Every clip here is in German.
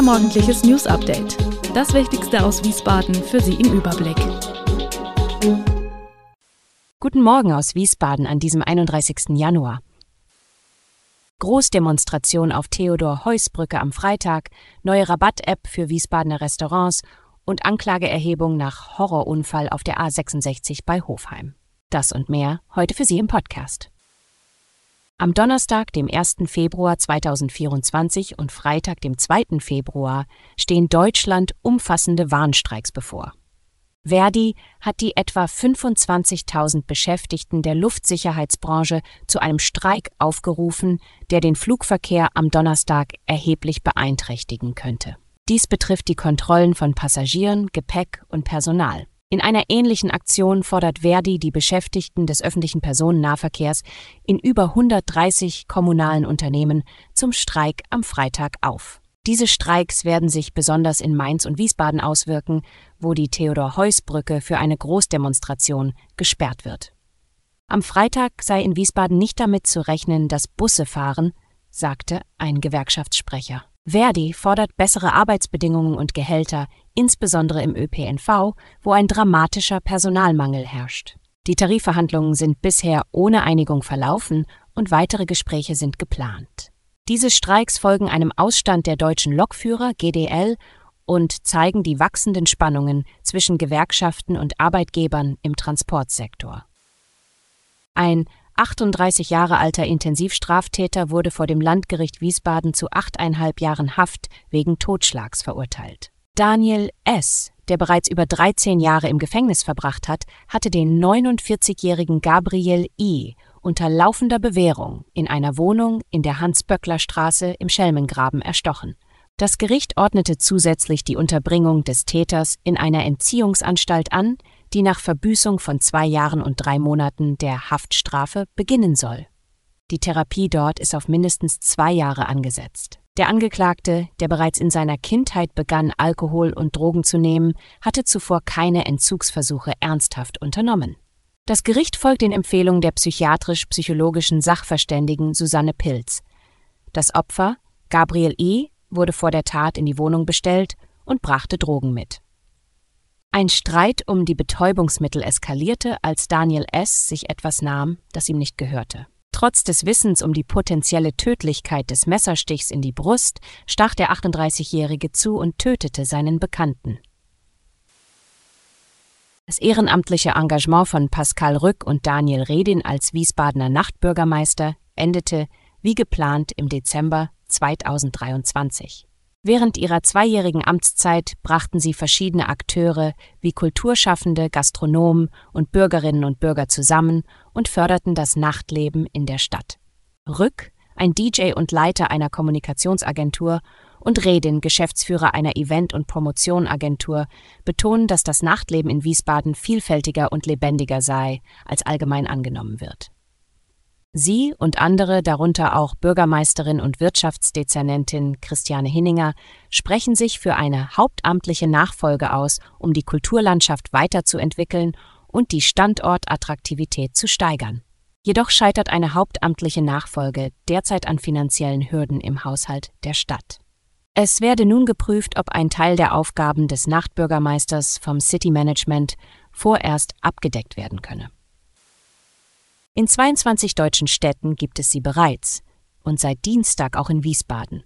Unser morgendliches News Update. Das Wichtigste aus Wiesbaden für Sie im Überblick. Guten Morgen aus Wiesbaden an diesem 31. Januar. Großdemonstration auf Theodor-Heuss-Brücke am Freitag, neue Rabatt-App für Wiesbadener Restaurants und Anklageerhebung nach Horrorunfall auf der A66 bei Hofheim. Das und mehr heute für Sie im Podcast. Am Donnerstag, dem 1. Februar 2024 und Freitag, dem 2. Februar, stehen Deutschland umfassende Warnstreiks bevor. Verdi hat die etwa 25.000 Beschäftigten der Luftsicherheitsbranche zu einem Streik aufgerufen, der den Flugverkehr am Donnerstag erheblich beeinträchtigen könnte. Dies betrifft die Kontrollen von Passagieren, Gepäck und Personal. In einer ähnlichen Aktion fordert Verdi die Beschäftigten des öffentlichen Personennahverkehrs in über 130 kommunalen Unternehmen zum Streik am Freitag auf. Diese Streiks werden sich besonders in Mainz und Wiesbaden auswirken, wo die Theodor-Heuss-Brücke für eine Großdemonstration gesperrt wird. Am Freitag sei in Wiesbaden nicht damit zu rechnen, dass Busse fahren, sagte ein Gewerkschaftssprecher. Verdi fordert bessere Arbeitsbedingungen und Gehälter, insbesondere im ÖPNV, wo ein dramatischer Personalmangel herrscht. Die Tarifverhandlungen sind bisher ohne Einigung verlaufen und weitere Gespräche sind geplant. Diese Streiks folgen einem Ausstand der deutschen Lokführer GDL und zeigen die wachsenden Spannungen zwischen Gewerkschaften und Arbeitgebern im Transportsektor. Ein 38 Jahre alter Intensivstraftäter wurde vor dem Landgericht Wiesbaden zu achteinhalb Jahren Haft wegen Totschlags verurteilt. Daniel S., der bereits über 13 Jahre im Gefängnis verbracht hat, hatte den 49-jährigen Gabriel I. unter laufender Bewährung in einer Wohnung in der Hans-Böckler-Straße im Schelmengraben erstochen. Das Gericht ordnete zusätzlich die Unterbringung des Täters in einer Entziehungsanstalt an, die nach Verbüßung von zwei Jahren und drei Monaten der Haftstrafe beginnen soll. Die Therapie dort ist auf mindestens zwei Jahre angesetzt. Der Angeklagte, der bereits in seiner Kindheit begann, Alkohol und Drogen zu nehmen, hatte zuvor keine Entzugsversuche ernsthaft unternommen. Das Gericht folgt den Empfehlungen der psychiatrisch-psychologischen Sachverständigen Susanne Pilz. Das Opfer, Gabriel E., wurde vor der Tat in die Wohnung bestellt und brachte Drogen mit. Ein Streit um die Betäubungsmittel eskalierte, als Daniel S. sich etwas nahm, das ihm nicht gehörte. Trotz des Wissens um die potenzielle Tödlichkeit des Messerstichs in die Brust stach der 38-Jährige zu und tötete seinen Bekannten. Das ehrenamtliche Engagement von Pascal Rück und Daniel Redin als Wiesbadener Nachtbürgermeister endete, wie geplant, im Dezember 2023. Während ihrer zweijährigen Amtszeit brachten sie verschiedene Akteure wie Kulturschaffende, Gastronomen und Bürgerinnen und Bürger zusammen und förderten das Nachtleben in der Stadt. Rück, ein DJ und Leiter einer Kommunikationsagentur, und Redin, Geschäftsführer einer Event- und Promotionagentur, betonen, dass das Nachtleben in Wiesbaden vielfältiger und lebendiger sei, als allgemein angenommen wird. Sie und andere, darunter auch Bürgermeisterin und Wirtschaftsdezernentin Christiane Hinninger, sprechen sich für eine hauptamtliche Nachfolge aus, um die Kulturlandschaft weiterzuentwickeln und die Standortattraktivität zu steigern. Jedoch scheitert eine hauptamtliche Nachfolge derzeit an finanziellen Hürden im Haushalt der Stadt. Es werde nun geprüft, ob ein Teil der Aufgaben des Nachtbürgermeisters vom City Management vorerst abgedeckt werden könne. In 22 deutschen Städten gibt es sie bereits und seit Dienstag auch in Wiesbaden.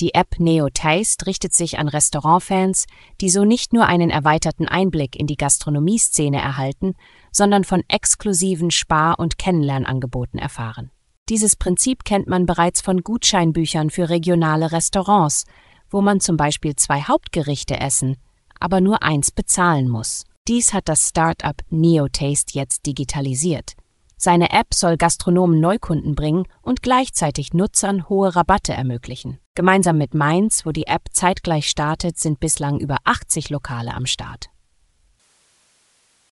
Die App Neo Taste richtet sich an Restaurantfans, die so nicht nur einen erweiterten Einblick in die Gastronomieszene erhalten, sondern von exklusiven Spar- und Kennenlernangeboten erfahren. Dieses Prinzip kennt man bereits von Gutscheinbüchern für regionale Restaurants, wo man zum Beispiel zwei Hauptgerichte essen, aber nur eins bezahlen muss. Dies hat das Start-up NeoTaste jetzt digitalisiert. Seine App soll Gastronomen Neukunden bringen und gleichzeitig Nutzern hohe Rabatte ermöglichen. Gemeinsam mit Mainz, wo die App zeitgleich startet, sind bislang über 80 Lokale am Start.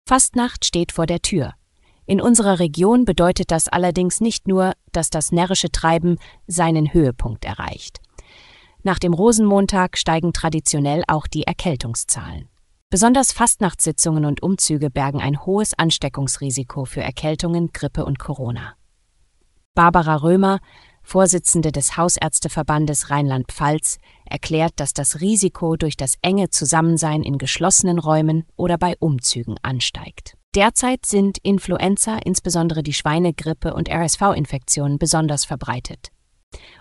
Fastnacht steht vor der Tür. In unserer Region bedeutet das allerdings nicht nur, dass das närrische Treiben seinen Höhepunkt erreicht. Nach dem Rosenmontag steigen traditionell auch die Erkältungszahlen. Besonders Fastnachtssitzungen und Umzüge bergen ein hohes Ansteckungsrisiko für Erkältungen, Grippe und Corona. Barbara Römer, Vorsitzende des Hausärzteverbandes Rheinland-Pfalz, erklärt, dass das Risiko durch das enge Zusammensein in geschlossenen Räumen oder bei Umzügen ansteigt. Derzeit sind Influenza, insbesondere die Schweinegrippe und RSV-Infektionen besonders verbreitet.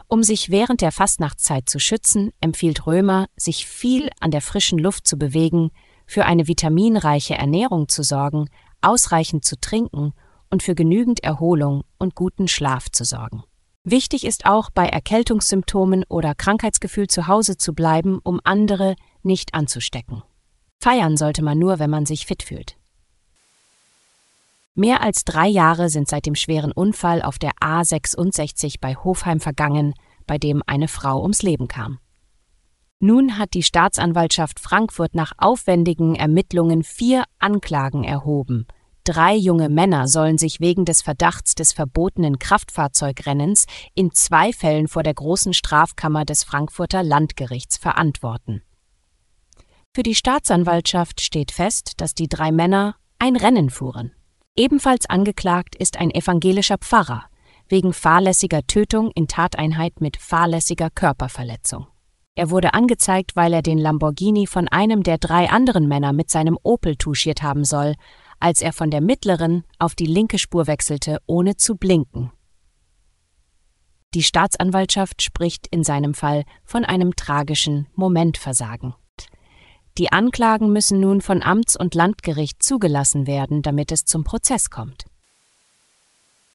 Um sich während der Fastnachtszeit zu schützen, empfiehlt Römer, sich viel an der frischen Luft zu bewegen, für eine vitaminreiche Ernährung zu sorgen, ausreichend zu trinken und für genügend Erholung und guten Schlaf zu sorgen. Wichtig ist auch, bei Erkältungssymptomen oder Krankheitsgefühl zu Hause zu bleiben, um andere nicht anzustecken. Feiern sollte man nur, wenn man sich fit fühlt. Mehr als drei Jahre sind seit dem schweren Unfall auf der A66 bei Hofheim vergangen, bei dem eine Frau ums Leben kam. Nun hat die Staatsanwaltschaft Frankfurt nach aufwendigen Ermittlungen vier Anklagen erhoben. Drei junge Männer sollen sich wegen des Verdachts des verbotenen Kraftfahrzeugrennens in zwei Fällen vor der großen Strafkammer des Frankfurter Landgerichts verantworten. Für die Staatsanwaltschaft steht fest, dass die drei Männer ein Rennen fuhren. Ebenfalls angeklagt ist ein evangelischer Pfarrer wegen fahrlässiger Tötung in Tateinheit mit fahrlässiger Körperverletzung. Er wurde angezeigt, weil er den Lamborghini von einem der drei anderen Männer mit seinem Opel touchiert haben soll, als er von der mittleren auf die linke Spur wechselte, ohne zu blinken. Die Staatsanwaltschaft spricht in seinem Fall von einem tragischen Momentversagen. Die Anklagen müssen nun von Amts- und Landgericht zugelassen werden, damit es zum Prozess kommt.